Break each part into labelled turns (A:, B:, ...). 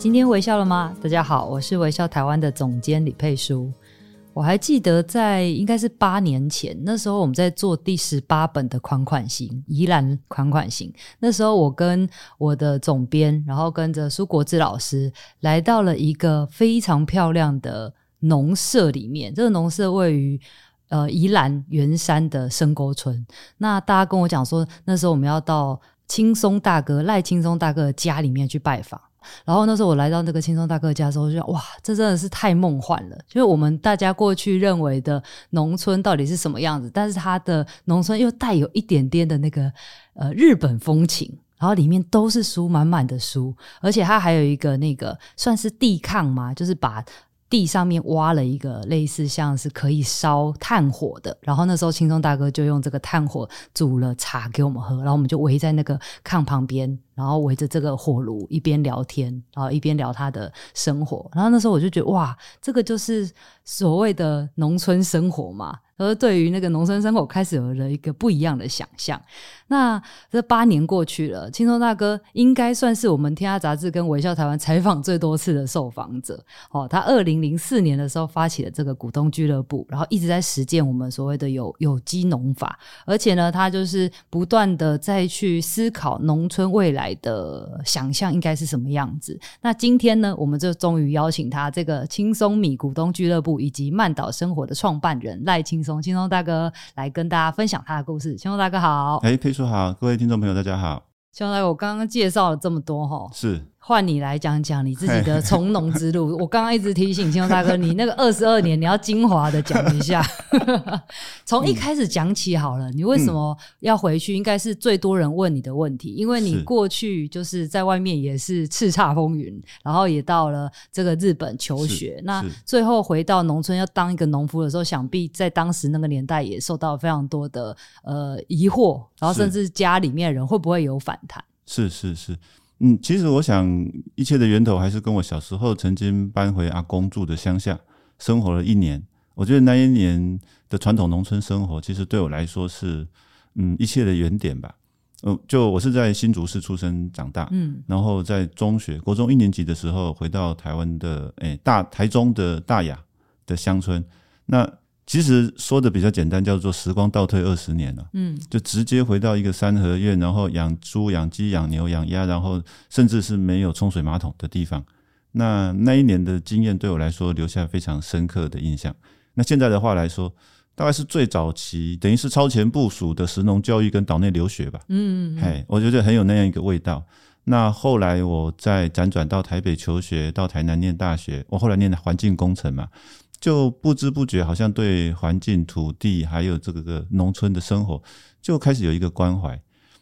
A: 今天微笑了吗？大家好，我是微笑台湾的总监李佩书。我还记得在应该是八年前，那时候我们在做第十八本的款款行宜兰款款行。那时候我跟我的总编，然后跟着苏国志老师，来到了一个非常漂亮的农舍里面。这个农舍位于呃宜兰员山的深沟村。那大家跟我讲说，那时候我们要到青松大哥赖青松大哥家里面去拜访。然后那时候我来到那个青松大哥家的时候，就哇，这真的是太梦幻了。就是我们大家过去认为的农村到底是什么样子，但是它的农村又带有一点点的那个呃日本风情。然后里面都是书，满满的书，而且它还有一个那个算是地炕嘛，就是把地上面挖了一个类似像是可以烧炭火的。然后那时候青松大哥就用这个炭火煮了茶给我们喝，然后我们就围在那个炕旁边。然后围着这个火炉一边聊天，然后一边聊他的生活。然后那时候我就觉得，哇，这个就是所谓的农村生活嘛。而对于那个农村生活，开始有了一个不一样的想象。那这八年过去了，青松大哥应该算是我们天下杂志跟微笑台湾采访最多次的受访者。哦，他二零零四年的时候发起了这个股东俱乐部，然后一直在实践我们所谓的有有机农法，而且呢，他就是不断的再去思考农村未来的想象应该是什么样子？那今天呢，我们就终于邀请他这个轻松米股东俱乐部以及慢岛生活的创办人赖青松，青松大哥来跟大家分享他的故事。轻松大哥好，
B: 哎，佩叔好，各位听众朋友大家好。
A: 轻松大哥，我刚刚介绍了这么多哈，
B: 是。
A: 换你来讲讲你自己的从农之路。我刚刚一直提醒青龙大哥，你那个二十二年你要精华的讲一下，从一开始讲起好了。你为什么要回去？应该是最多人问你的问题，因为你过去就是在外面也是叱咤风云，然后也到了这个日本求学。那最后回到农村要当一个农夫的时候，想必在当时那个年代也受到非常多的呃疑惑，然后甚至家里面人会不会有反弹？
B: 是是是。嗯，其实我想，一切的源头还是跟我小时候曾经搬回阿公住的乡下生活了一年。我觉得那一年的传统农村生活，其实对我来说是，嗯，一切的原点吧。嗯，就我是在新竹市出生长大，嗯，然后在中学国中一年级的时候回到台湾的，诶，大台中的大雅的乡村，那。其实说的比较简单，叫做时光倒退二十年了，嗯，就直接回到一个三合院，然后养猪、养鸡、养牛、养鸭，然后甚至是没有冲水马桶的地方。那那一年的经验对我来说留下非常深刻的印象。那现在的话来说，大概是最早期，等于是超前部署的食农教育跟岛内留学吧，嗯，嗯，嘿，我觉得很有那样一个味道。那后来我再辗转到台北求学，到台南念大学，我后来念的环境工程嘛。就不知不觉，好像对环境、土地，还有这个个农村的生活，就开始有一个关怀。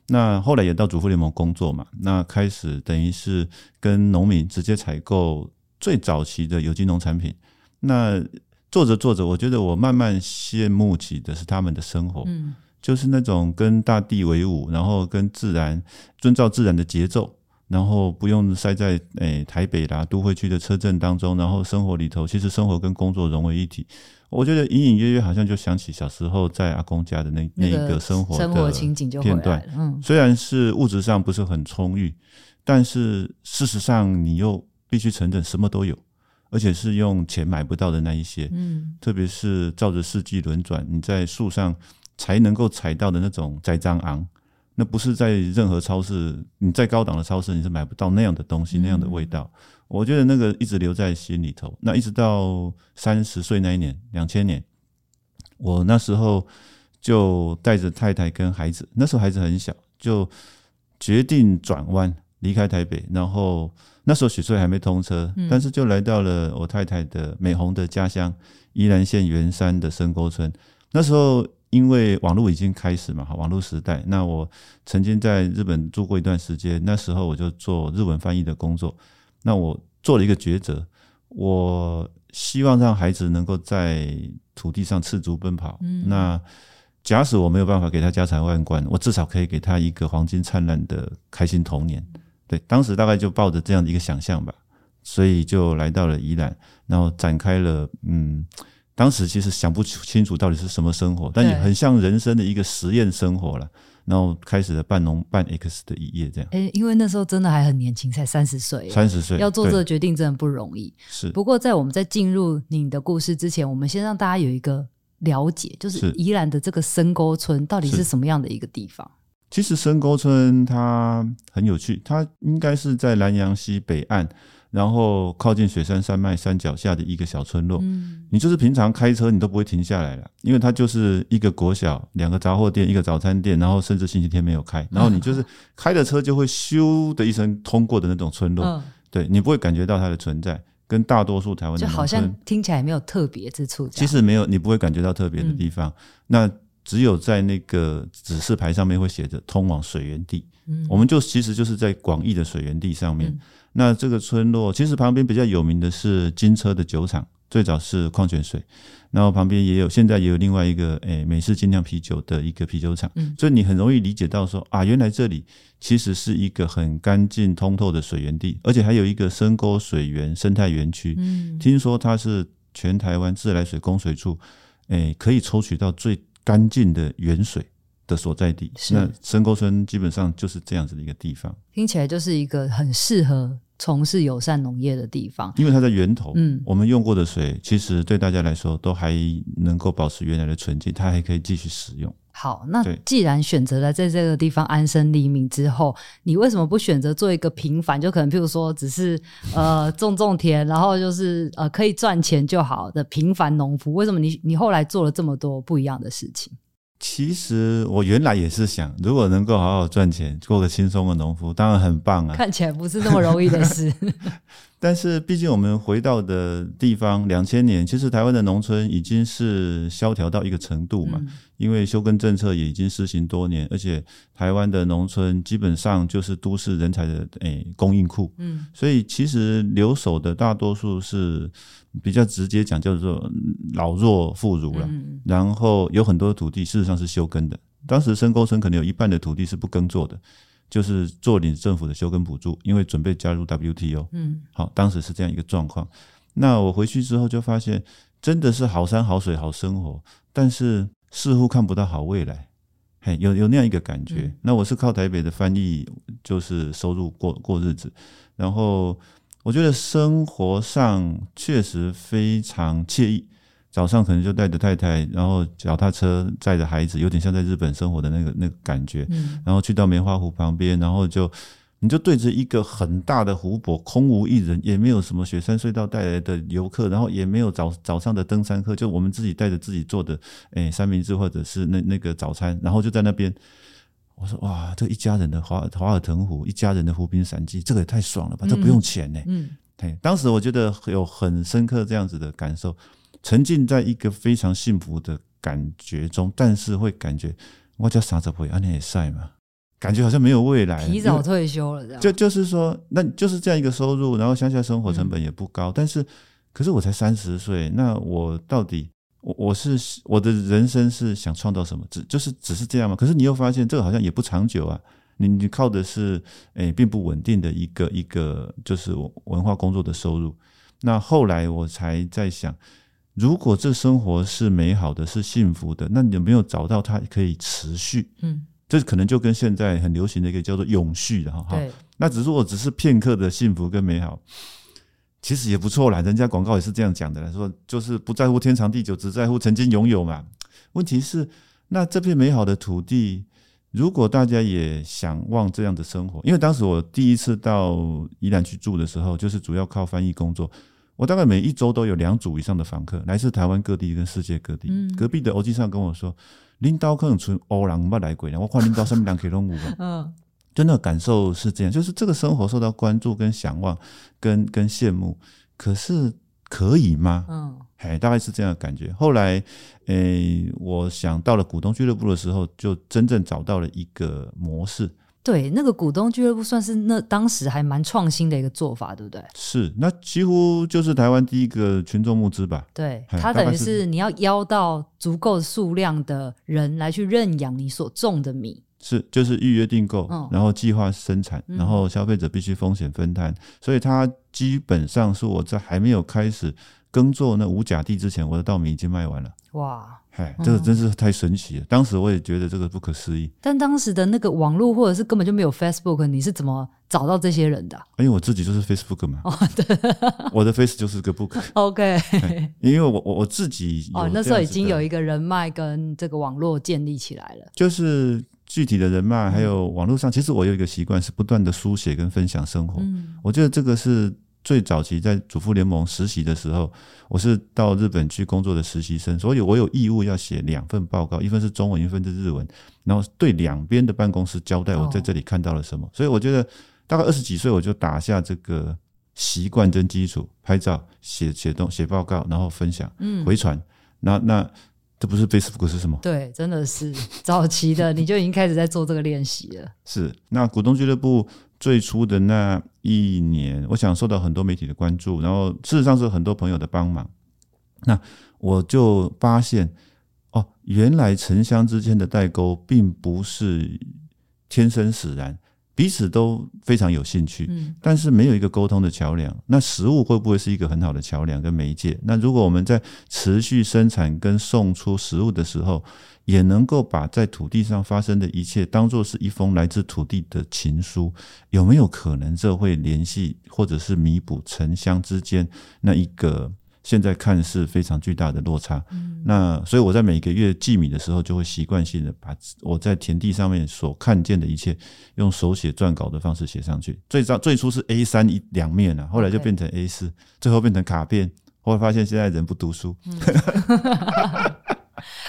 B: 那后来也到主妇联盟工作嘛，那开始等于是跟农民直接采购最早期的有机农产品。那做着做着，我觉得我慢慢羡慕起的是他们的生活，嗯，就是那种跟大地为伍，然后跟自然遵照自然的节奏。然后不用塞在诶、欸、台北啦都会区的车阵当中，然后生活里头其实生活跟工作融为一体。我觉得隐隐约约好像就想起小时候在阿公家的那那一个生活的情景就。嗯，虽然是物质上不是很充裕，但是事实上你又必须承认什么都有，而且是用钱买不到的那一些。嗯，特别是照着四季轮转，你在树上才能够采到的那种栽赃昂。那不是在任何超市，你在高档的超市你是买不到那样的东西，那样的味道。我觉得那个一直留在心里头。那一直到三十岁那一年，两千年，我那时候就带着太太跟孩子，那时候孩子很小，就决定转弯离开台北。然后那时候雪隧还没通车，但是就来到了我太太的美红的家乡宜兰县员山的深沟村。那时候。因为网络已经开始嘛，哈，网络时代。那我曾经在日本住过一段时间，那时候我就做日文翻译的工作。那我做了一个抉择，我希望让孩子能够在土地上赤足奔跑。嗯，那假使我没有办法给他家财万贯，我至少可以给他一个黄金灿烂的开心童年。对，当时大概就抱着这样的一个想象吧，所以就来到了宜兰，然后展开了嗯。当时其实想不清楚到底是什么生活，但也很像人生的一个实验生活了。然后开始了半农半 X 的一页这样。
A: 诶，因为那时候真的还很年轻，才三十岁，
B: 三十岁
A: 要做这个决定真的不容易。
B: 是。
A: 不过在我们在进入你的故事之前，我们先让大家有一个了解，就是宜兰的这个深沟村到底是什么样的一个地方？
B: 其实深沟村它很有趣，它应该是在南阳溪北岸。然后靠近雪山山脉山脚下的一个小村落，嗯，你就是平常开车你都不会停下来了，因为它就是一个国小、两个杂货店、一个早餐店，然后甚至星期天没有开，然后你就是开着车就会咻的一声通过的那种村落，嗯，对，你不会感觉到它的存在，跟大多数台湾
A: 就好像听起来没有特别之处，
B: 其实没有，你不会感觉到特别的地方，嗯，那只有在那个指示牌上面会写着通往水源地，嗯，我们就其实就是在广义的水源地上面。嗯那这个村落其实旁边比较有名的是金车的酒厂，最早是矿泉水，然后旁边也有，现在也有另外一个诶美式精酿啤酒的一个啤酒厂，嗯，所以你很容易理解到说啊，原来这里其实是一个很干净通透的水源地，而且还有一个深沟水源生态园区，嗯，听说它是全台湾自来水供水处，诶可以抽取到最干净的原水的所在地，那深沟村基本上就是这样子的一个地方，
A: 听起来就是一个很适合从事友善农业的地方，
B: 因为它在源头，嗯，我们用过的水其实对大家来说都还能够保持原来的纯净，它还可以继续使用。
A: 好，那既然选择了在这个地方安身立命之后，你为什么不选择做一个平凡，就可能譬如说只是呃种种田，然后就是呃可以赚钱就好的平凡农夫？为什么你你后来做了这么多不一样的事情？
B: 其实我原来也是想，如果能够好好赚钱，过个轻松的农夫，当然很棒啊。
A: 看起来不是那么容易的事。
B: 但是，毕竟我们回到的地方，两千年，其实台湾的农村已经是萧条到一个程度嘛。嗯、因为休耕政策也已经施行多年，而且台湾的农村基本上就是都市人才的诶、欸、供应库。嗯，所以其实留守的大多数是比较直接讲叫做老弱妇孺了。嗯、然后有很多土地事实上是休耕的，当时深沟村可能有一半的土地是不耕作的。就是做领政府的休耕补助，因为准备加入 WTO。嗯，好，当时是这样一个状况。那我回去之后就发现，真的是好山好水好生活，但是似乎看不到好未来。嘿，有有那样一个感觉。那我是靠台北的翻译，就是收入过过日子。然后我觉得生活上确实非常惬意。早上可能就带着太太，然后脚踏车载着孩子，有点像在日本生活的那个那个感觉。嗯，然后去到梅花湖旁边，然后就你就对着一个很大的湖泊，空无一人，也没有什么雪山隧道带来的游客，然后也没有早早上的登山客，就我们自己带着自己做的诶三明治或者是那那个早餐，然后就在那边。我说哇，这一家人的华华尔腾湖，一家人的湖滨散记，这个也太爽了吧！这不用钱呢。嗯，对，当时我觉得有很深刻这样子的感受。沉浸在一个非常幸福的感觉中，但是会感觉我叫啥子会安尼也晒嘛，感觉好像没有未来，
A: 提早退休了这样。
B: 就就是说，那就是这样一个收入，然后乡下生活成本也不高，嗯、但是可是我才三十岁，那我到底我我是我的人生是想创造什么？只就是只是这样吗？可是你又发现这个好像也不长久啊，你你靠的是诶、欸、并不稳定的一个一个就是文化工作的收入。那后来我才在想。如果这生活是美好的，是幸福的，那你有没有找到它可以持续？嗯，这可能就跟现在很流行的一个叫做永续的哈。对，那只是我只是片刻的幸福跟美好，其实也不错啦。人家广告也是这样讲的，说就是不在乎天长地久，只在乎曾经拥有嘛。问题是，那这片美好的土地，如果大家也想望这样的生活，因为当时我第一次到宜兰去住的时候，就是主要靠翻译工作。我大概每一周都有两组以上的访客，来自台湾各地跟世界各地。嗯、隔壁的欧记上跟我说：“领导可能从欧郎不来过，我看领导上面两可以拢有。” 嗯，真的感受是这样，就是这个生活受到关注、跟向往、跟跟羡慕，可是可以吗？嗯，哎，大概是这样的感觉。后来，诶、欸，我想到了股东俱乐部的时候，就真正找到了一个模式。
A: 对，那个股东俱乐部算是那当时还蛮创新的一个做法，对不对？
B: 是，那几乎就是台湾第一个群众募资吧？
A: 对，它等于是你要邀到足够数量的人来去认养你所种的米。
B: 是，就是预约订购，哦、然后计划生产，然后消费者必须风险分摊，嗯、所以它基本上是我在还没有开始耕作那无甲地之前，我的稻米已经卖完了。
A: 哇，
B: 哎，这个真是太神奇了！嗯、当时我也觉得这个不可思议。
A: 但当时的那个网络或者是根本就没有 Facebook，你是怎么找到这些人的？
B: 因为我自己就是 Facebook 嘛。哦，对，我的 Face 就是个 book。
A: OK，
B: 因为我我我自己
A: 哦，那时候已经有一个人脉跟这个网络建立起来了，
B: 就是。具体的人脉，还有网络上，其实我有一个习惯是不断的书写跟分享生活。嗯，我觉得这个是最早期在主妇联盟实习的时候，我是到日本去工作的实习生，所以我有义务要写两份报告，一份是中文，一份是日文，然后对两边的办公室交代我在这里看到了什么。所以我觉得大概二十几岁我就打下这个习惯跟基础，拍照、写写东、写报告，然后分享、回传。那那。这不是 Facebook 是什么？
A: 对，真的是早期的，你就已经开始在做这个练习了。
B: 是，那股东俱乐部最初的那一年，我想受到很多媒体的关注，然后事实上是很多朋友的帮忙。那我就发现，哦，原来城乡之间的代沟并不是天生使然。彼此都非常有兴趣，但是没有一个沟通的桥梁。那食物会不会是一个很好的桥梁跟媒介？那如果我们在持续生产跟送出食物的时候，也能够把在土地上发生的一切当做是一封来自土地的情书，有没有可能这会联系或者是弥补城乡之间那一个？现在看似非常巨大的落差，嗯、那所以我在每个月寄米的时候，就会习惯性的把我在田地上面所看见的一切，用手写撰稿的方式写上去。最早最初是 A 三一两面啊，后来就变成 A 四最后变成卡片。后来发现现在人不读书。嗯、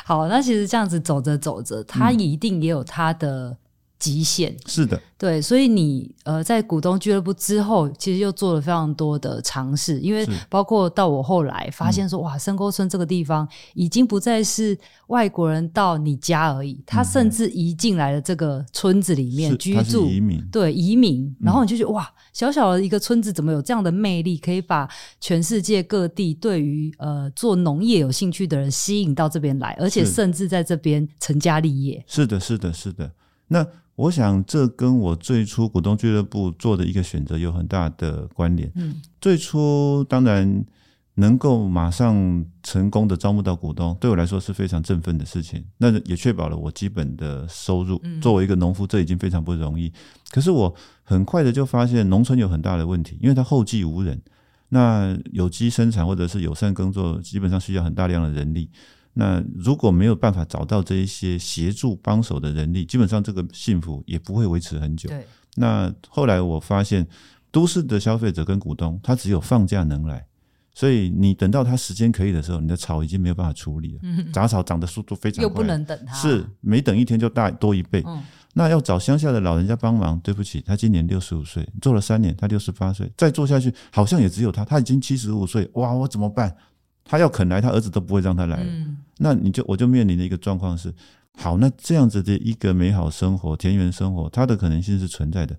A: 好，那其实这样子走着走着，他一定也有他的。极限。
B: 是的，
A: 对，所以你呃，在股东俱乐部之后，其实又做了非常多的尝试，因为包括到我后来发现说，嗯、哇，深沟村这个地方已经不再是外国人到你家而已，他甚至移进来了这个村子里面居住，
B: 移民，
A: 对，移民，然后你就觉得哇，小小的一个村子怎么有这样的魅力，可以把全世界各地对于呃做农业有兴趣的人吸引到这边来，而且甚至在这边成家立业。
B: 是的，是的，是的，那。我想，这跟我最初股东俱乐部做的一个选择有很大的关联。嗯，最初当然能够马上成功的招募到股东，对我来说是非常振奋的事情。那也确保了我基本的收入。作为一个农夫，这已经非常不容易。可是我很快的就发现，农村有很大的问题，因为它后继无人。那有机生产或者是友善耕作，基本上需要很大量的人力。那如果没有办法找到这一些协助帮手的人力，基本上这个幸福也不会维持很久。对。那后来我发现，都市的消费者跟股东，他只有放假能来，所以你等到他时间可以的时候，你的草已经没有办法处理了。嗯。杂草长的速度非常快，
A: 又不能等他。
B: 是，每等一天就大多一倍。嗯。那要找乡下的老人家帮忙，对不起，他今年六十五岁，做了三年，他六十八岁，再做下去好像也只有他，他已经七十五岁，哇，我怎么办？他要肯来，他儿子都不会让他来。嗯、那你就我就面临的一个状况是：好，那这样子的一个美好生活、田园生活，它的可能性是存在的。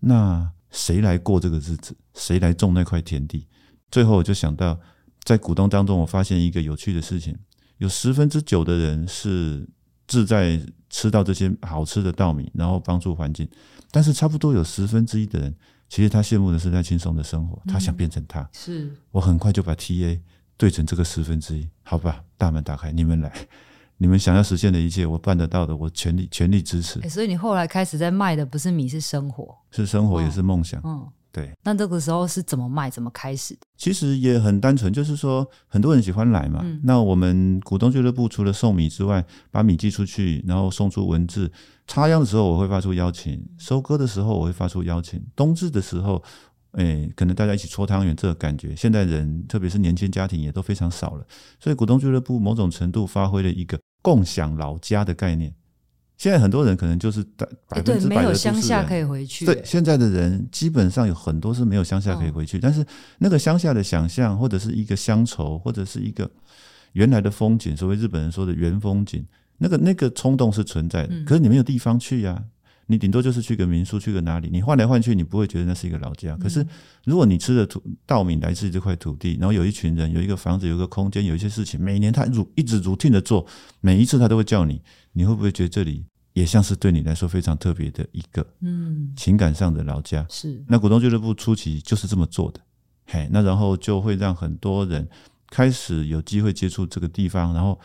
B: 那谁来过这个日子？谁来种那块田地？最后我就想到，在股东当中，我发现一个有趣的事情：有十分之九的人是志在吃到这些好吃的稻米，然后帮助环境；但是差不多有十分之一的人，其实他羡慕的是在轻松的生活，他想变成他。嗯、是我很快就把 TA。对成这个十分之一，好吧，大门打开，你们来，你们想要实现的一切，我办得到的，我全力全力支持。
A: 欸，所以你后来开始在卖的不是米，是生活，
B: 是生活，也是梦想。
A: 嗯，
B: 对。
A: 那这个时候是怎么卖，怎么开始？
B: 其实也很单纯，就是说很多人喜欢来嘛。那我们股东俱乐部除了送米之外，把米寄出去，然后送出文字。插秧的时候我会发出邀请，收割的时候我会发出邀请，冬至的时候。哎，可能大家一起搓汤圆，这个感觉，现在人特别是年轻家庭也都非常少了，所以股东俱乐部某种程度发挥了一个共享老家的概念。现在很多人可能就是百分之百的没有乡下可以回去。对，现在的人基本上有很多是没有乡下可以回去，哦、但是那个乡下的想象，或者是一个乡愁，或者是一个原来的风景，所谓日本人说的原风景，那个那个冲动是存在的。可是你没有地方去呀、啊。你顶多就是去个民宿，去个哪里，你换来换去，你不会觉得那是一个老家。可是如果你吃的土稻米来自于这块土地，然后有一群人，有一个房子，有一个空间，有一些事情，每年他如一直 routine 的做，每一次他都会叫你，你会不会觉得这里也像是对你来说非常特别的一个嗯情感上的老家？是。那股东俱乐部初期就是这么做的，嘿，那然后就会让很多人开始有机会接触这个地方，然后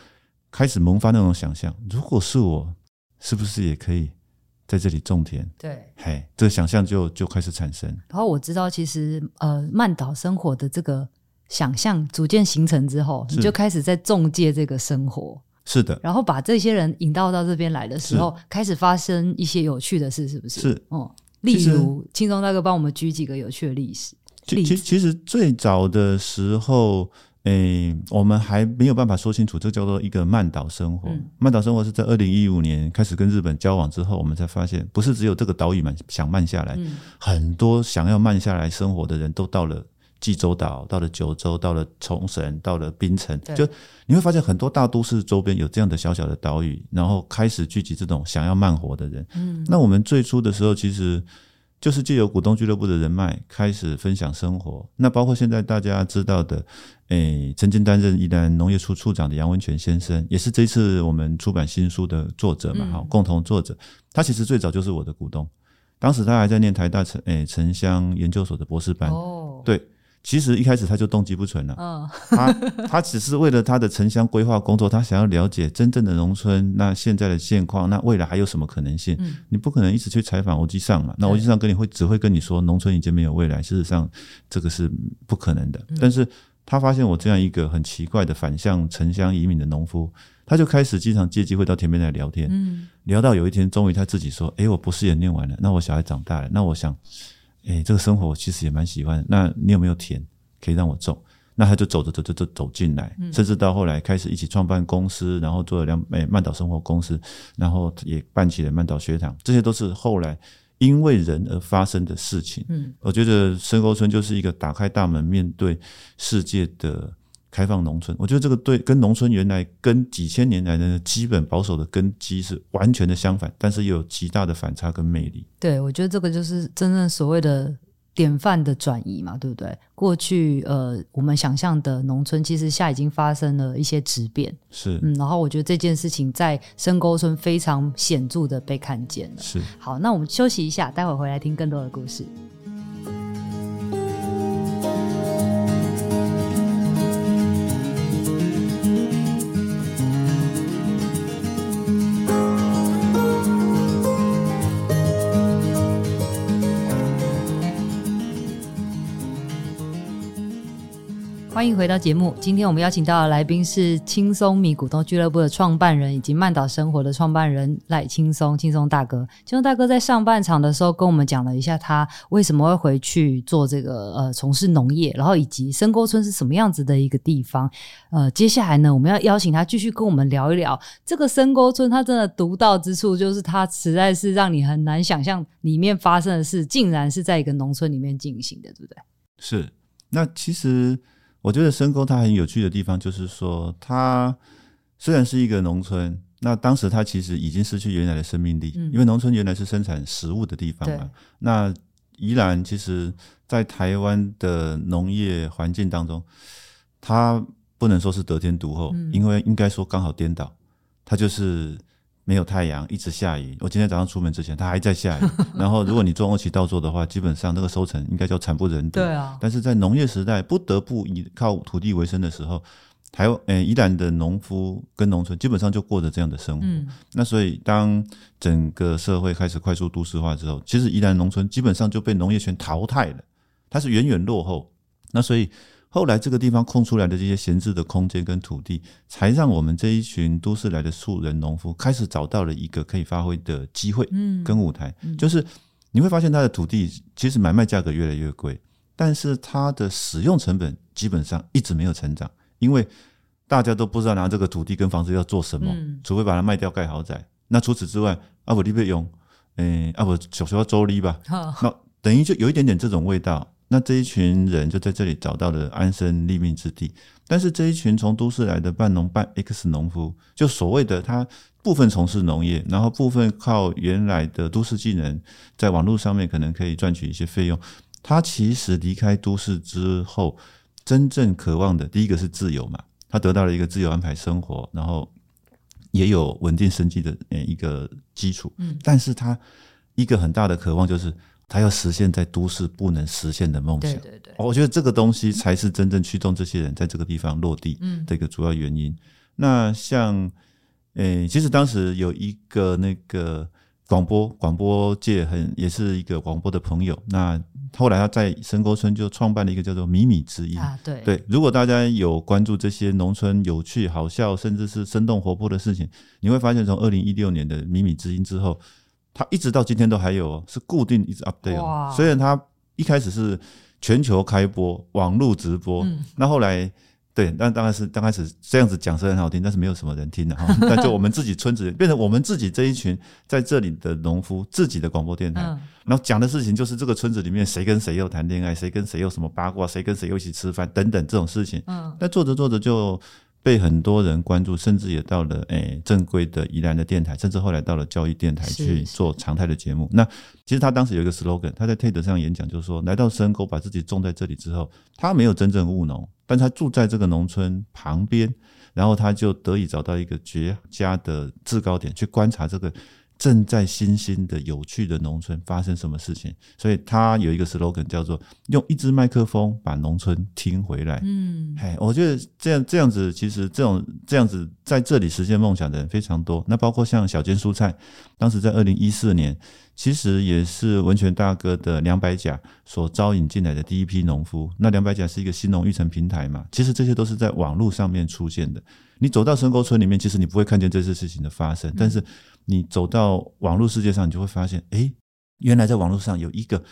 B: 开始萌发那种想象，如果是我，是不是也可以？在这里种田，对，嘿，这个想象就就开始产生。
A: 然后我知道，其实呃，曼岛生活的这个想象逐渐形成之后，你就开始在中介这个生活，
B: 是的。
A: 然后把这些人引到到这边来的时候，开始发生一些有趣的事，是不是？
B: 是，
A: 哦、嗯，例如青松大哥帮我们举几个有趣的历史。
B: 其其其实最早的时候。诶、欸，我们还没有办法说清楚，这叫做一个慢岛生活。嗯、慢岛生活是在二零一五年开始跟日本交往之后，我们才发现，不是只有这个岛屿们想慢下来，嗯、很多想要慢下来生活的人都到了济州岛，到了九州，到了冲绳，到了槟城。就你会发现，很多大都市周边有这样的小小的岛屿，然后开始聚集这种想要慢活的人。嗯，那我们最初的时候，其实。就是借由股东俱乐部的人脉开始分享生活，那包括现在大家知道的，诶、欸，曾经担任宜兰农业处处长的杨文全先生，也是这次我们出版新书的作者嘛，哈、嗯，共同作者。他其实最早就是我的股东，当时他还在念台大城诶城乡研究所的博士班，哦，对。其实一开始他就动机不纯了，嗯，他他只是为了他的城乡规划工作，他想要了解真正的农村那现在的现况，那未来还有什么可能性？嗯，你不可能一直去采访欧吉桑嘛，那欧吉桑跟你会只会跟你说农村已经没有未来，事实上这个是不可能的。但是他发现我这样一个很奇怪的反向城乡移民的农夫，他就开始经常借机会到田边来聊天，嗯，聊到有一天终于他自己说，诶，我博士也念完了，那我小孩长大了，那我想。哎、欸，这个生活我其实也蛮喜欢。那你有没有田可以让我种？那他就走着走着就走进来，嗯、甚至到后来开始一起创办公司，然后做了两诶、欸、曼岛生活公司，然后也办起了曼岛学堂。这些都是后来因为人而发生的事情。嗯，我觉得深沟村就是一个打开大门面对世界的。开放农村，我觉得这个对跟农村原来跟几千年来的基本保守的根基是完全的相反，但是又有极大的反差跟魅力。
A: 对，我觉得这个就是真正所谓的典范的转移嘛，对不对？过去呃，我们想象的农村，其实现在已经发生了一些质变。
B: 是，
A: 嗯，然后我觉得这件事情在深沟村非常显著的被看见了。
B: 是，
A: 好，那我们休息一下，待会回来听更多的故事。欢迎回到节目。今天我们邀请到的来宾是轻松米股东俱乐部的创办人，以及曼岛生活的创办人赖轻松，轻松大哥。轻松大哥在上半场的时候跟我们讲了一下他为什么会回去做这个呃从事农业，然后以及深沟村是什么样子的一个地方。呃，接下来呢，我们要邀请他继续跟我们聊一聊这个深沟村。他真的独到之处就是他实在是让你很难想象里面发生的事，竟然是在一个农村里面进行的，对不对？
B: 是。那其实。我觉得深沟它很有趣的地方，就是说，它虽然是一个农村，那当时它其实已经失去原来的生命力，因为农村原来是生产食物的地方嘛。那宜兰其实，在台湾的农业环境当中，它不能说是得天独厚，因为应该说刚好颠倒，它就是。没有太阳，一直下雨。我今天早上出门之前，它还在下雨。然后，如果你种二期稻作的话，基本上那个收成应该叫惨不忍睹。
A: 对啊。
B: 但是在农业时代，不得不依靠土地为生的时候，台湾嗯宜兰的农夫跟农村基本上就过着这样的生活。嗯。那所以，当整个社会开始快速都市化之后，其实宜兰农村基本上就被农业圈淘汰了，它是远远落后。那所以。后来这个地方空出来的这些闲置的空间跟土地，才让我们这一群都市来的素人农夫开始找到了一个可以发挥的机会，跟舞台。就是你会发现，它的土地其实买卖价格越来越贵，但是它的使用成本基本上一直没有成长，因为大家都不知道拿这个土地跟房子要做什么，除非把它卖掉盖豪宅。那除此之外，阿不利贝用，诶，阿不小时候要周利吧，那等于就有一点点这种味道。那这一群人就在这里找到了安身立命之地。但是这一群从都市来的半农半 X 农夫，就所谓的他部分从事农业，然后部分靠原来的都市技能，在网络上面可能可以赚取一些费用。他其实离开都市之后，真正渴望的第一个是自由嘛，他得到了一个自由安排生活，然后也有稳定生计的一个基础。嗯，但是他一个很大的渴望就是。他要实现在都市不能实现的梦想。对对对，我觉得这个东西才是真正驱动这些人在这个地方落地的一个主要原因。那像，诶，其实当时有一个那个广播广播界很也是一个广播的朋友，那后来他在深沟村就创办了一个叫做“米米之音”。啊，对对，如果大家有关注这些农村有趣、好笑，甚至是生动活泼的事情，你会发现从二零一六年的“米米之音”之后。它一直到今天都还有，是固定一直 update 哦。虽然它一开始是全球开播、网络直播，那后来对，但当然是刚开始这样子讲是很好听，但是没有什么人听的 哈。那就我们自己村子变成我们自己这一群在这里的农夫自己的广播电台，然后讲的事情就是这个村子里面谁跟谁又谈恋爱，谁跟谁又什么八卦，谁跟谁又一起吃饭等等这种事情。嗯，那做着做着就。被很多人关注，甚至也到了诶、欸、正规的宜兰的电台，甚至后来到了教育电台去做常态的节目。那其实他当时有一个 slogan，他在 TED 上演讲，就是说来到深沟，把自己种在这里之后，他没有真正务农，但他住在这个农村旁边，然后他就得以找到一个绝佳的制高点，去观察这个。正在新兴的有趣的农村发生什么事情？所以他有一个 slogan 叫做“用一支麦克风把农村听回来”。嗯，哎，我觉得这样这样子，其实这种这样子在这里实现梦想的人非常多。那包括像小间蔬菜，当时在二零一四年，其实也是文泉大哥的两百甲所招引进来的第一批农夫。那两百甲是一个新农育成平台嘛？其实这些都是在网络上面出现的。你走到深沟村里面，其实你不会看见这些事情的发生，但是。你走到网络世界上，你就会发现，哎，原来在网络上有一个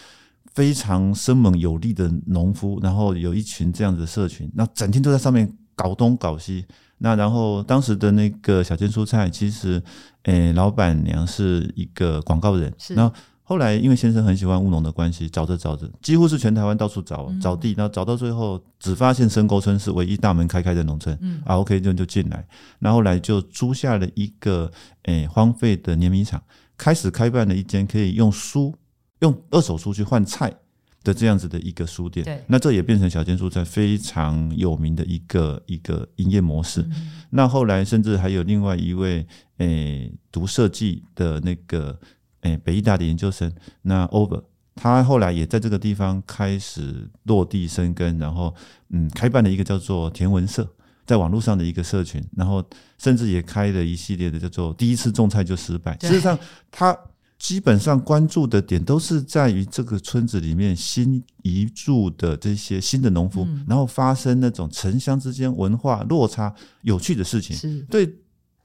B: 非常生猛有力的农夫，然后有一群这样子的社群，那整天都在上面搞东搞西。那然后当时的那个小间蔬菜，其实，诶，老板娘是一个广告人，然后。后来，因为先生很喜欢务农的关系，找着找着，几乎是全台湾到处找找地，然后找到最后，只发现深沟村是唯一大门开开的农村。嗯，啊，OK，就就进来。然后后来就租下了一个诶、欸、荒废的碾米厂，开始开办了一间可以用书、用二手书去换菜的这样子的一个书店。对，那这也变成小间蔬菜非常有名的一个一个营业模式。嗯、那后来甚至还有另外一位诶、欸、读设计的那个。诶，北艺大的研究生，那 Over，他后来也在这个地方开始落地生根，然后嗯，开办了一个叫做田文社，在网络上的一个社群，然后甚至也开了一系列的叫做第一次种菜就失败。事实上，他基本上关注的点都是在于这个村子里面新移住的这些新的农夫，然后发生那种城乡之间文化落差有趣的事情，是对。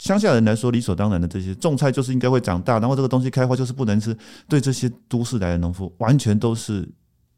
B: 乡下人来说，理所当然的这些种菜就是应该会长大，然后这个东西开花就是不能吃。对这些都市来的农夫，完全都是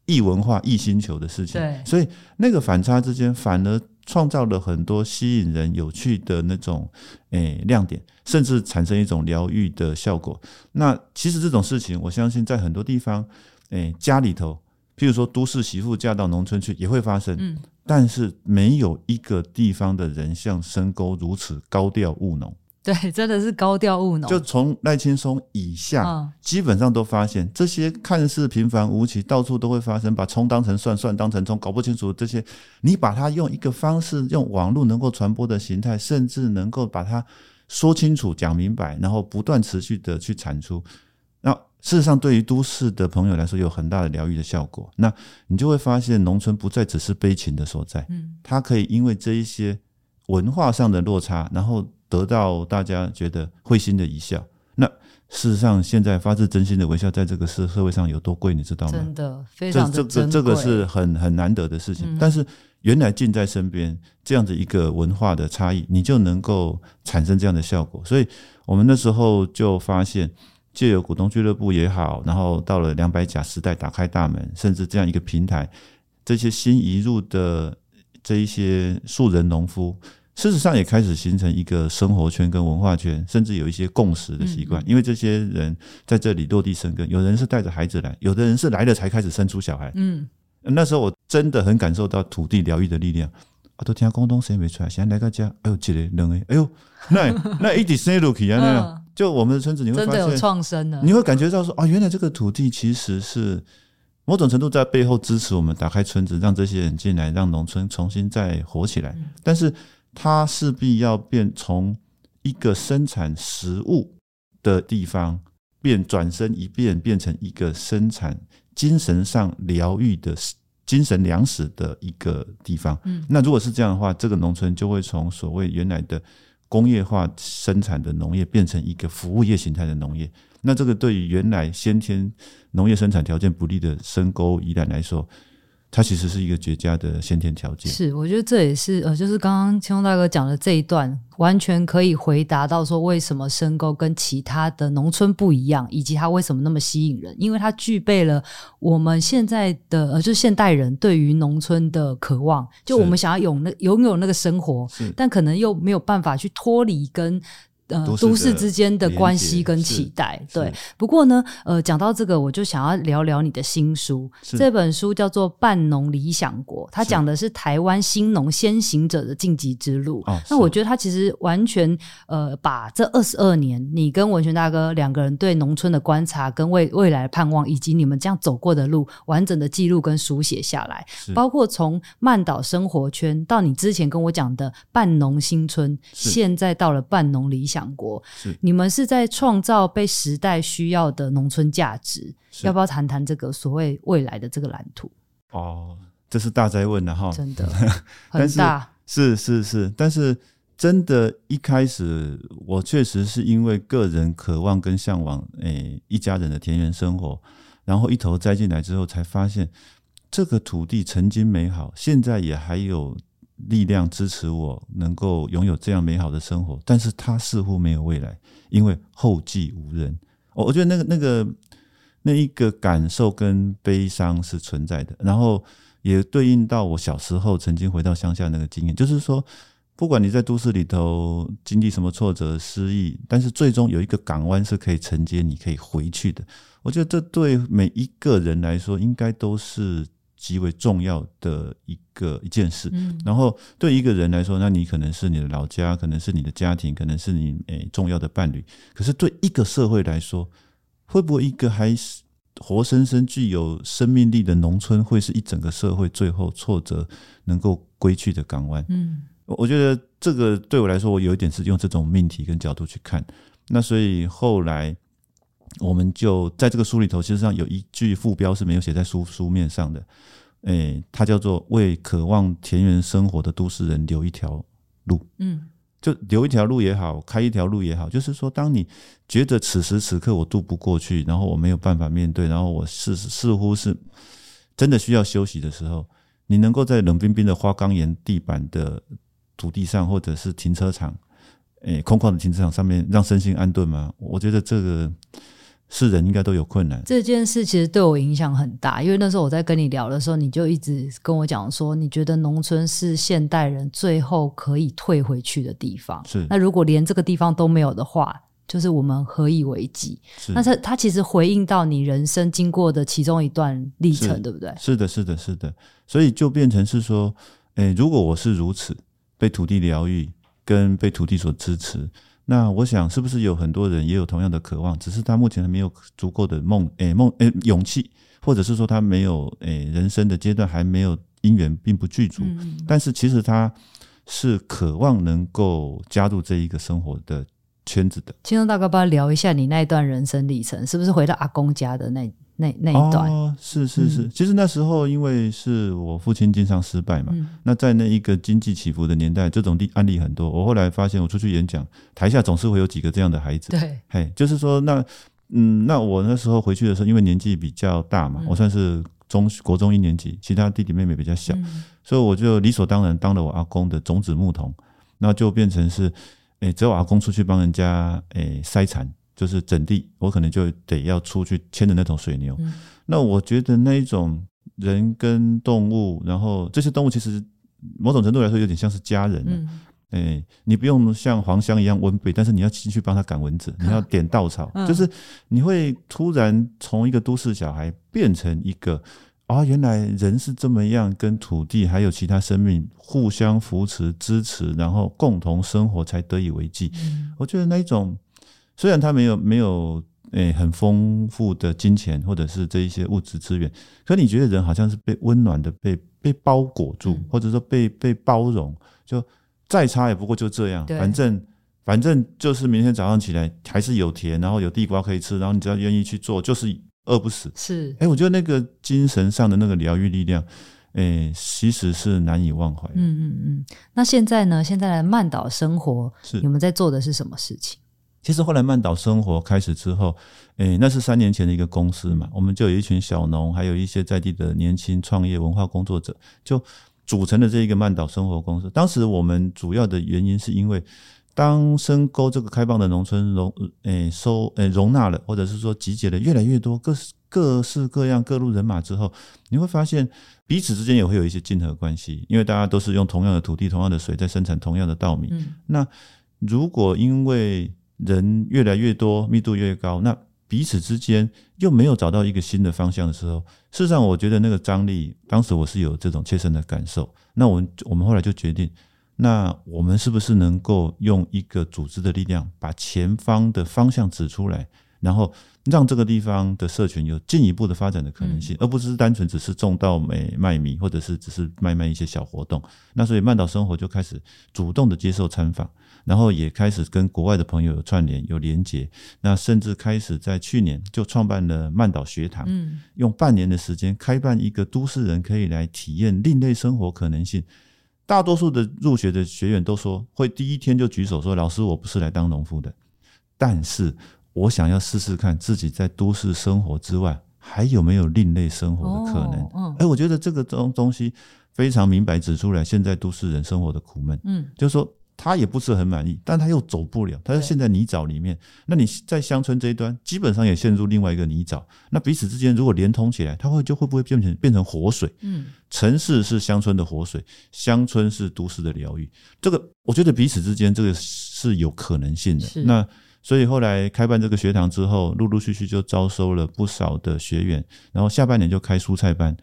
B: 异文化、异星球的事情。对，所以那个反差之间，反而创造了很多吸引人、有趣的那种诶、欸、亮点，甚至产生一种疗愈的效果。那其实这种事情，我相信在很多地方，诶、欸、家里头，譬如说都市媳妇嫁到农村去，也会发生。嗯。但是没有一个地方的人像深沟如此高调务农，
A: 对，真的是高调务农。
B: 就从赖青松以下，基本上都发现这些看似平凡无奇，到处都会发生，把葱当成蒜，蒜当成葱，搞不清楚这些。你把它用一个方式，用网络能够传播的形态，甚至能够把它说清楚、讲明白，然后不断持续的去产出。事实上，对于都市的朋友来说，有很大的疗愈的效果。那你就会发现，农村不再只是悲情的所在，嗯，它可以因为这一些文化上的落差，然后得到大家觉得会心的一笑。那事实上，现在发自真心的微笑，在这个社社会上有多贵，你知道吗？
A: 真的，非常。
B: 这这个是很很难得的事情。但是原来近在身边，这样的一个文化的差异，你就能够产生这样的效果。所以我们那时候就发现。借由股东俱乐部也好，然后到了两百甲时代打开大门，甚至这样一个平台，这些新移入的这一些素人农夫，事实上也开始形成一个生活圈跟文化圈，甚至有一些共识的习惯。因为这些人在这里落地生根，有人是带着孩子来，有的人是来了才开始生出小孩。嗯，那时候我真的很感受到土地疗愈的力量。啊，都听广东生没出来，现在来个家，哎呦，一个两个，哎呦，那那一直生落去啊，那样，就我们的村子，你会发现
A: 真的有创生了，
B: 你会感觉到说，啊，原来这个土地其实是某种程度在背后支持我们打开村子，让这些人进来，让农村重新再活起来。但是它势必要变从一个生产食物的地方，变转身一变，变成一个生产精神上疗愈的。精神粮食的一个地方，嗯，那如果是这样的话，这个农村就会从所谓原来的工业化生产的农业变成一个服务业形态的农业。那这个对于原来先天农业生产条件不利的深沟宜兰来说，它其实是一个绝佳的先天条件。
A: 是，我觉得这也是呃，就是刚刚青龙大哥讲的这一段，完全可以回答到说，为什么深沟跟其他的农村不一样，以及它为什么那么吸引人，因为它具备了我们现在的呃，就是现代人对于农村的渴望，就我们想要有那拥有那个生活，但可能又没有办法去脱离跟。呃，都市之间的关系跟期待，对。不过呢，呃，讲到这个，我就想要聊聊你的新书。这本书叫做《半农理想国》，它讲的是台湾新农先行者的晋级之路。那我觉得它其实完全呃，把这二十二年你跟文泉大哥两个人对农村的观察，跟未未来的盼望，以及你们这样走过的路，完整的记录跟书写下来。包括从曼岛生活圈到你之前跟我讲的半农新村，现在到了半农理想。讲过，你们是在创造被时代需要的农村价值，要不要谈谈这个所谓未来的这个蓝图？
B: 哦，这是大灾问了哈，
A: 真的 很大，
B: 是是是，但是真的，一开始我确实是因为个人渴望跟向往，诶、欸，一家人的田园生活，然后一头栽进来之后，才发现这个土地曾经美好，现在也还有。力量支持我能够拥有这样美好的生活，但是他似乎没有未来，因为后继无人。我我觉得那个那个那一个感受跟悲伤是存在的，然后也对应到我小时候曾经回到乡下那个经验，就是说，不管你在都市里头经历什么挫折、失意，但是最终有一个港湾是可以承接你可以回去的。我觉得这对每一个人来说，应该都是。极为重要的一个一件事，嗯，然后对一个人来说，那你可能是你的老家，可能是你的家庭，可能是你诶、欸、重要的伴侣。可是对一个社会来说，会不会一个还是活生生具有生命力的农村，会是一整个社会最后挫折能够归去的港湾？嗯，我觉得这个对我来说，我有一点是用这种命题跟角度去看。那所以后来。我们就在这个书里头，其实上有一句副标是没有写在书书面上的，诶，它叫做“为渴望田园生活的都市人留一条路”。嗯，就留一条路也好，开一条路也好，就是说，当你觉得此时此刻我渡不过去，然后我没有办法面对，然后我似似乎是真的需要休息的时候，你能够在冷冰冰的花岗岩地板的土地上，或者是停车场，诶，空旷的停车场上面，让身心安顿吗？我觉得这个。是人应该都有困难。这
A: 件事其实对我影响很大，因为那时候我在跟你聊的时候，你就一直跟我讲说，你觉得农村是现代人最后可以退回去的地方。
B: 是。
A: 那如果连这个地方都没有的话，就是我们何以为继？是。那它它其实回应到你人生经过的其中一段历程，对不对？
B: 是的，是的，是的。所以就变成是说，诶，如果我是如此被土地疗愈，跟被土地所支持。那我想，是不是有很多人也有同样的渴望？只是他目前还没有足够的梦，诶、欸、梦，诶、欸、勇气，或者是说他没有，诶、欸、人生的阶段还没有因缘并不具足。嗯、但是其实他是渴望能够加入这一个生活的圈子的。
A: 青松大哥，帮他聊一下你那一段人生历程，是不是回到阿公家的那？那那一段
B: 哦，是是是，其实那时候因为是我父亲经商失败嘛，嗯、那在那一个经济起伏的年代，这种例案例很多。我后来发现，我出去演讲，台下总是会有几个这样的孩子。
A: 对，
B: 嘿，就是说，那嗯，那我那时候回去的时候，因为年纪比较大嘛，嗯、我算是中国中一年级，其他弟弟妹妹比较小，嗯、所以我就理所当然当了我阿公的种子牧童，那就变成是，诶、欸，只有阿公出去帮人家诶筛产。欸就是整地，我可能就得要出去牵着那头水牛。嗯、那我觉得那一种人跟动物，然后这些动物其实某种程度来说有点像是家人。嗯，欸、你不用像黄香一样温背，但是你要进去帮他赶蚊子，你要点稻草，嗯、就是你会突然从一个都市小孩变成一个啊、哦，原来人是这么样，跟土地还有其他生命互相扶持、支持，然后共同生活才得以为继。嗯、我觉得那一种，虽然他没有没有诶、欸、很丰富的金钱或者是这一些物质资源，可你觉得人好像是被温暖的被被包裹住，嗯、或者说被被包容，就再差也不过就这样，反正反正就是明天早上起来还是有田，然后有地瓜可以吃，然后你只要愿意去做，就是。饿不死
A: 是，
B: 哎、欸，我觉得那个精神上的那个疗愈力量，哎、欸，其实是难以忘怀。
A: 嗯嗯嗯。那现在呢？现在的曼岛生活，你们在做的是什么事情？
B: 其实后来曼岛生活开始之后，哎、欸，那是三年前的一个公司嘛，我们就有一群小农，还有一些在地的年轻创业文化工作者，就组成了这一个曼岛生活公司。当时我们主要的原因是因为。当深沟这个开放的农村容诶、欸、收诶、欸、容纳了，或者是说集结了越来越多各式各式各样各路人马之后，你会发现彼此之间也会有一些竞合关系，因为大家都是用同样的土地、同样的水在生产同样的稻米。嗯、那如果因为人越来越多，密度越高，那彼此之间又没有找到一个新的方向的时候，事实上，我觉得那个张力，当时我是有这种切身的感受。那我们我们后来就决定。那我们是不是能够用一个组织的力量，把前方的方向指出来，然后让这个地方的社群有进一步的发展的可能性，而不是单纯只是种稻米卖米，或者是只是卖卖一些小活动。那所以慢岛生活就开始主动的接受参访，然后也开始跟国外的朋友有串联、有连结。那甚至开始在去年就创办了曼岛学堂，用半年的时间开办一个都市人可以来体验另类生活可能性。大多数的入学的学员都说，会第一天就举手说：“老师，我不是来当农夫的，但是我想要试试看自己在都市生活之外，还有没有另类生活的可能。”嗯，哎，我觉得这个东东西非常明白指出来，现在都市人生活的苦闷。嗯，就是说。他也不是很满意，但他又走不了，他是陷在泥沼里面。那你在乡村这一端，基本上也陷入另外一个泥沼。那彼此之间如果连通起来，它会就会不会变成变成活水？嗯，城市是乡村的活水，乡村是都市的疗愈。这个我觉得彼此之间这个是有可能性的。那所以后来开办这个学堂之后，陆陆续续就招收了不少的学员，然后下半年就开蔬菜班。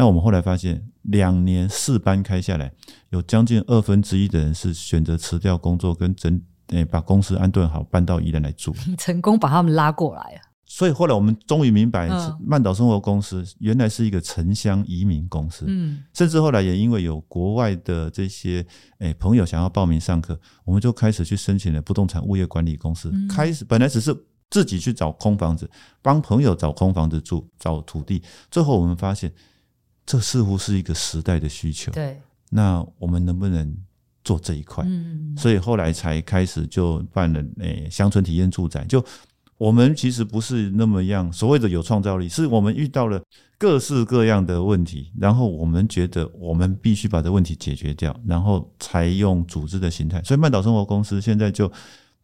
B: 那我们后来发现，两年四班开下来，有将近二分之一的人是选择辞掉工作，跟整诶把公司安顿好，搬到宜兰来住，
A: 成功把他们拉过来啊。
B: 所以后来我们终于明白，曼岛生活公司原来是一个城乡移民公司。嗯，甚至后来也因为有国外的这些诶朋友想要报名上课，我们就开始去申请了不动产物业管理公司，开始本来只是自己去找空房子，帮朋友找空房子住，找土地，最后我们发现。这似乎是一个时代的需求。对，那我们能不能做这一块？嗯，所以后来才开始就办了诶乡村体验住宅。就我们其实不是那么样所谓的有创造力，是我们遇到了各式各样的问题，然后我们觉得我们必须把这问题解决掉，然后才用组织的形态。所以曼岛生活公司现在就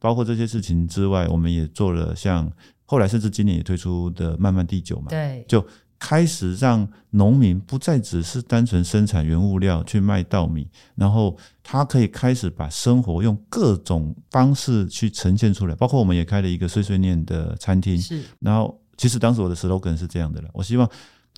B: 包括这些事情之外，我们也做了像后来甚至今年也推出的慢慢第九嘛。对，就。开始让农民不再只是单纯生产原物料去卖稻米，然后他可以开始把生活用各种方式去呈现出来。包括我们也开了一个碎碎念的餐厅，是。然后其实当时我的 slogan 是这样的了，我希望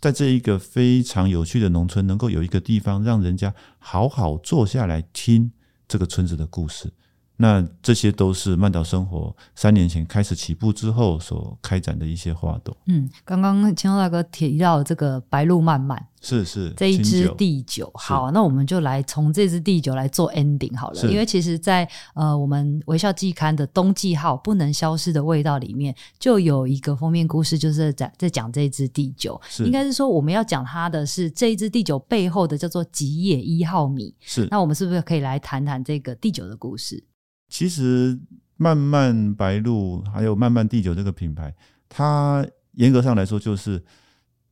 B: 在这一个非常有趣的农村，能够有一个地方让人家好好坐下来听这个村子的故事。那这些都是曼岛生活三年前开始起步之后所开展的一些花朵。嗯，
A: 刚刚千秋大哥提到这个白露漫漫，
B: 是是
A: 这一支地酒。好，那我们就来从这支地酒来做 ending 好了。因为其实在，在呃我们微笑季刊的冬季号不能消失的味道里面，就有一个封面故事，就是在在讲这支地酒。是应该是说我们要讲它的是这一支地酒背后的叫做吉野一号米。是，那我们是不是可以来谈谈这个地酒的故事？
B: 其实，慢慢白露还有慢慢地酒这个品牌，它严格上来说就是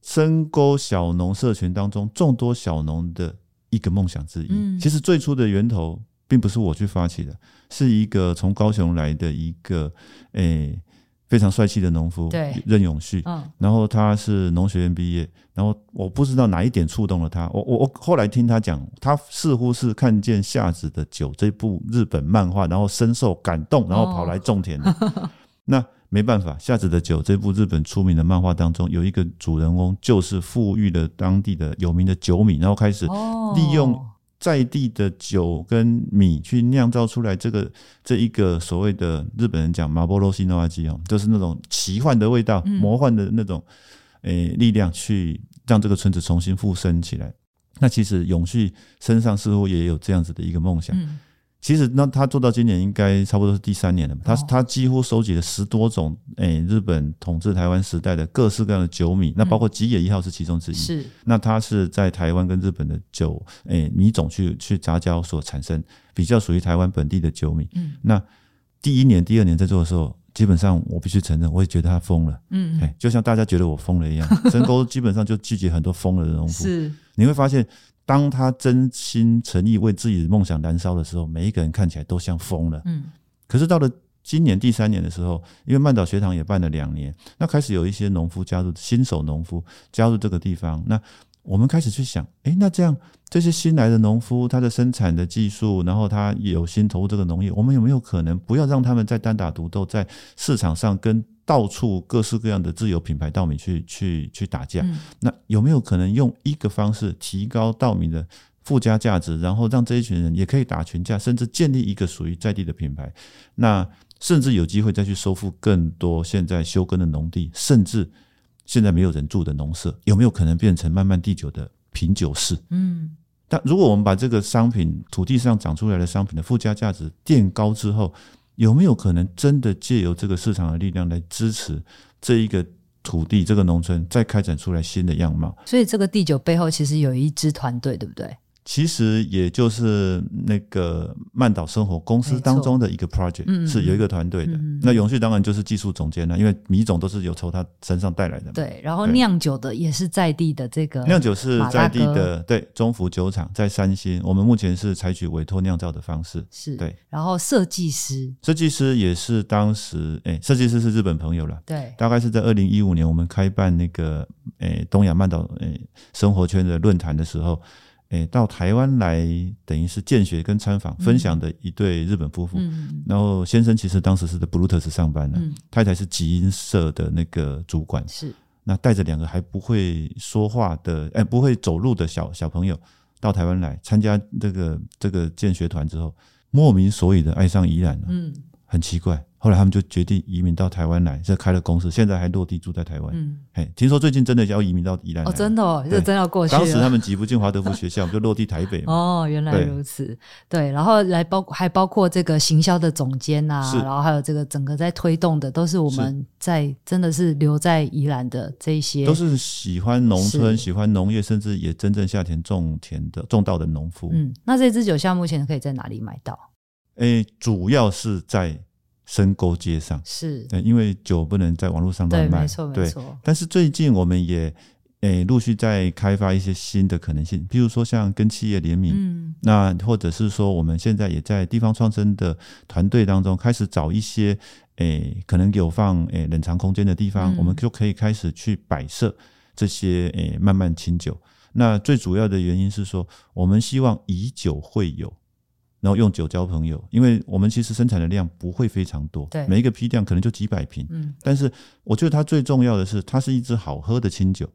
B: 深沟小农社群当中众多小农的一个梦想之一。嗯、其实最初的源头并不是我去发起的，是一个从高雄来的一个诶。欸非常帅气的农夫，对。任永旭，嗯，然后他是农学院毕业，然后我不知道哪一点触动了他，我我我后来听他讲，他似乎是看见夏子的酒这部日本漫画，然后深受感动，然后跑来种田的。哦、那没办法，夏子的酒这部日本出名的漫画当中，有一个主人翁就是富裕的当地的有名的酒米，然后开始利用在地的酒跟米去酿造出来这个这一个所谓的日本人讲马波罗西诺瓦基哦，就是那种奇幻的味道、魔幻的那种诶力量，去让这个村子重新复生起来。那其实永续身上似乎也有这样子的一个梦想。其实，那他做到今年应该差不多是第三年了。他他几乎收集了十多种，诶、欸，日本统治台湾时代的各式各样的酒米，那包括吉野一号是其中之一。是，那他是在台湾跟日本的酒，诶、欸，米种去去杂交所产生，比较属于台湾本地的酒米。嗯，那第一年、第二年在做的时候，基本上我必须承认，我也觉得他疯了。嗯，哎，就像大家觉得我疯了一样，深沟基本上就聚集很多疯了的农夫。是，你会发现。当他真心诚意为自己的梦想燃烧的时候，每一个人看起来都像疯了。嗯，可是到了今年第三年的时候，因为曼岛学堂也办了两年，那开始有一些农夫加入，新手农夫加入这个地方，那我们开始去想，诶，那这样这些新来的农夫，他的生产的技术，然后他有心投入这个农业，我们有没有可能不要让他们再单打独斗，在市场上跟到处各式各样的自有品牌稻米去去去打架，嗯，那有没有可能用一个方式提高稻米的附加价值，然后让这一群人也可以打群架，甚至建立一个属于在地的品牌？那甚至有机会再去收复更多现在休耕的农地，甚至现在没有人住的农舍，有没有可能变成慢慢地久的品酒室？嗯，但如果我们把这个商品土地上长出来的商品的附加价值垫高之后，有没有可能真的借由这个市场的力量来支持这一个土地、这个农村再开展出来新的样貌？
A: 所以这个第九背后其实有一支团队，对不对？
B: 其实也就是那个曼岛生活公司当中的一个 project，是有一个团队的。那永续当然就是技术总监了，因为米总都是有从他身上带来的。
A: 对，然后酿酒的也是在地的这个
B: 酿酒是在地的，对，中福酒厂在三星。我们目前是采取委托酿造的方式，
A: 是
B: 对。
A: 然后设计师，
B: 设计师也是当时，哎，设计师是日本朋友了，
A: 对，
B: 大概是在二零一五年我们开办那个，哎，东亚曼岛，哎，生活圈的论坛的时候。诶，到台湾来等于是见学跟参访分享的一对日本夫妇，嗯，然后先生其实当时是在 Bluetooth 上班的，嗯，太太是集英社的那个主管，是，那带着两个还不会说话的，诶，不会走路的小小朋友到台湾来参加这个这个见学团之后，莫名所以的爱上宜兰了，嗯，很奇怪。后来他们就决定移民到台湾来，这开了公司，现在还落地住在台湾。嗯，嘿，听说最近真的要移民到宜兰。
A: 哦，真的哦，这真要过去。
B: 当时他们挤不进华德福学校，就落地台北。
A: 哦，原来如此。对，对，然后来包还包括这个行销的总监啊，然后还有这个整个在推动的，都是我们在真的是留在宜兰的这一些，
B: 都是喜欢农村、喜欢农业，甚至也真正下田种田的种稻的农夫。
A: 嗯，那这支酒项目前可以在哪里买到？
B: 诶，主要是在。深沟街上是，对，因为酒不能在网络上乱卖，没错，没错。但是最近我们也诶陆续在开发一些新的可能性，比如说像跟企业联名，嗯，那或者是说我们现在也在地方创生的团队当中开始找一些诶可能有放诶冷藏空间的地方，嗯，我们就可以开始去摆设这些诶慢慢清酒。那最主要的原因是说，我们希望以酒会友。然后用酒交朋友，因为我们其实生产的量不会非常多，对，每一个批量可能就几百瓶，嗯，但是我觉得它最重要的是，它是一支好喝的清酒，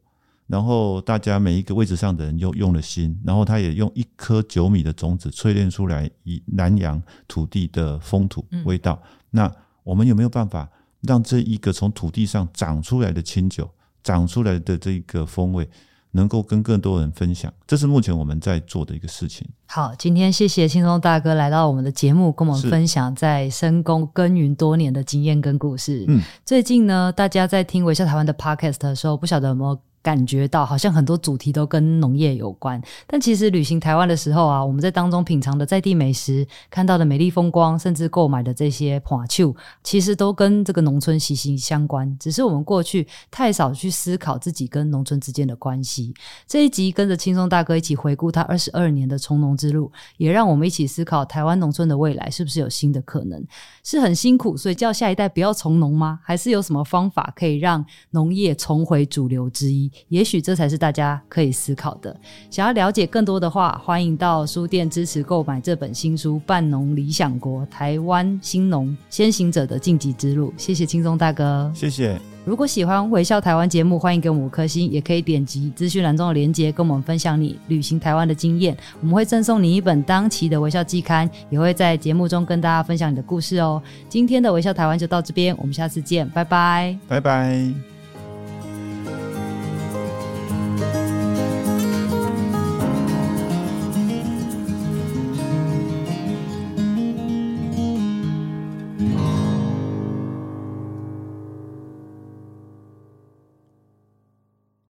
B: 然后大家每一个位置上的人又用了心，然后他也用一颗酒米的种子淬炼出来以南洋土地的风土味道，嗯，那我们有没有办法让这一个从土地上长出来的清酒，长出来的这个风味？能够跟更多人分享，这是目前我们在做的一个事情。
A: 好，今天谢谢轻松大哥来到我们的节目，跟我们分享在深宫耕耘多年的经验跟故事。嗯，最近呢，大家在听微笑台湾的 Podcast 的时候，不晓得有没有感觉到好像很多主题都跟农业有关，但其实旅行台湾的时候啊，我们在当中品尝的在地美食、看到的美丽风光，甚至购买的这些花球，其实都跟这个农村息息相关。只是我们过去太少去思考自己跟农村之间的关系。这一集跟着轻松大哥一起回顾他二十二年的从农之路，也让我们一起思考台湾农村的未来是不是有新的可能？是很辛苦，所以叫下一代不要从农吗？还是有什么方法可以让农业重回主流之一？也许这才是大家可以思考的。想要了解更多的话，欢迎到书店支持购买这本新书《半农理想国：台湾新农先行者的晋级之路》。谢谢青松大哥，
B: 谢谢。
A: 如果喜欢微笑台湾节目，欢迎给我们五颗星，也可以点击资讯栏中的链接，跟我们分享你旅行台湾的经验。我们会赠送你一本当期的微笑季刊，也会在节目中跟大家分享你的故事哦。今天的微笑台湾就到这边，我们下次见，拜拜，
B: 拜拜。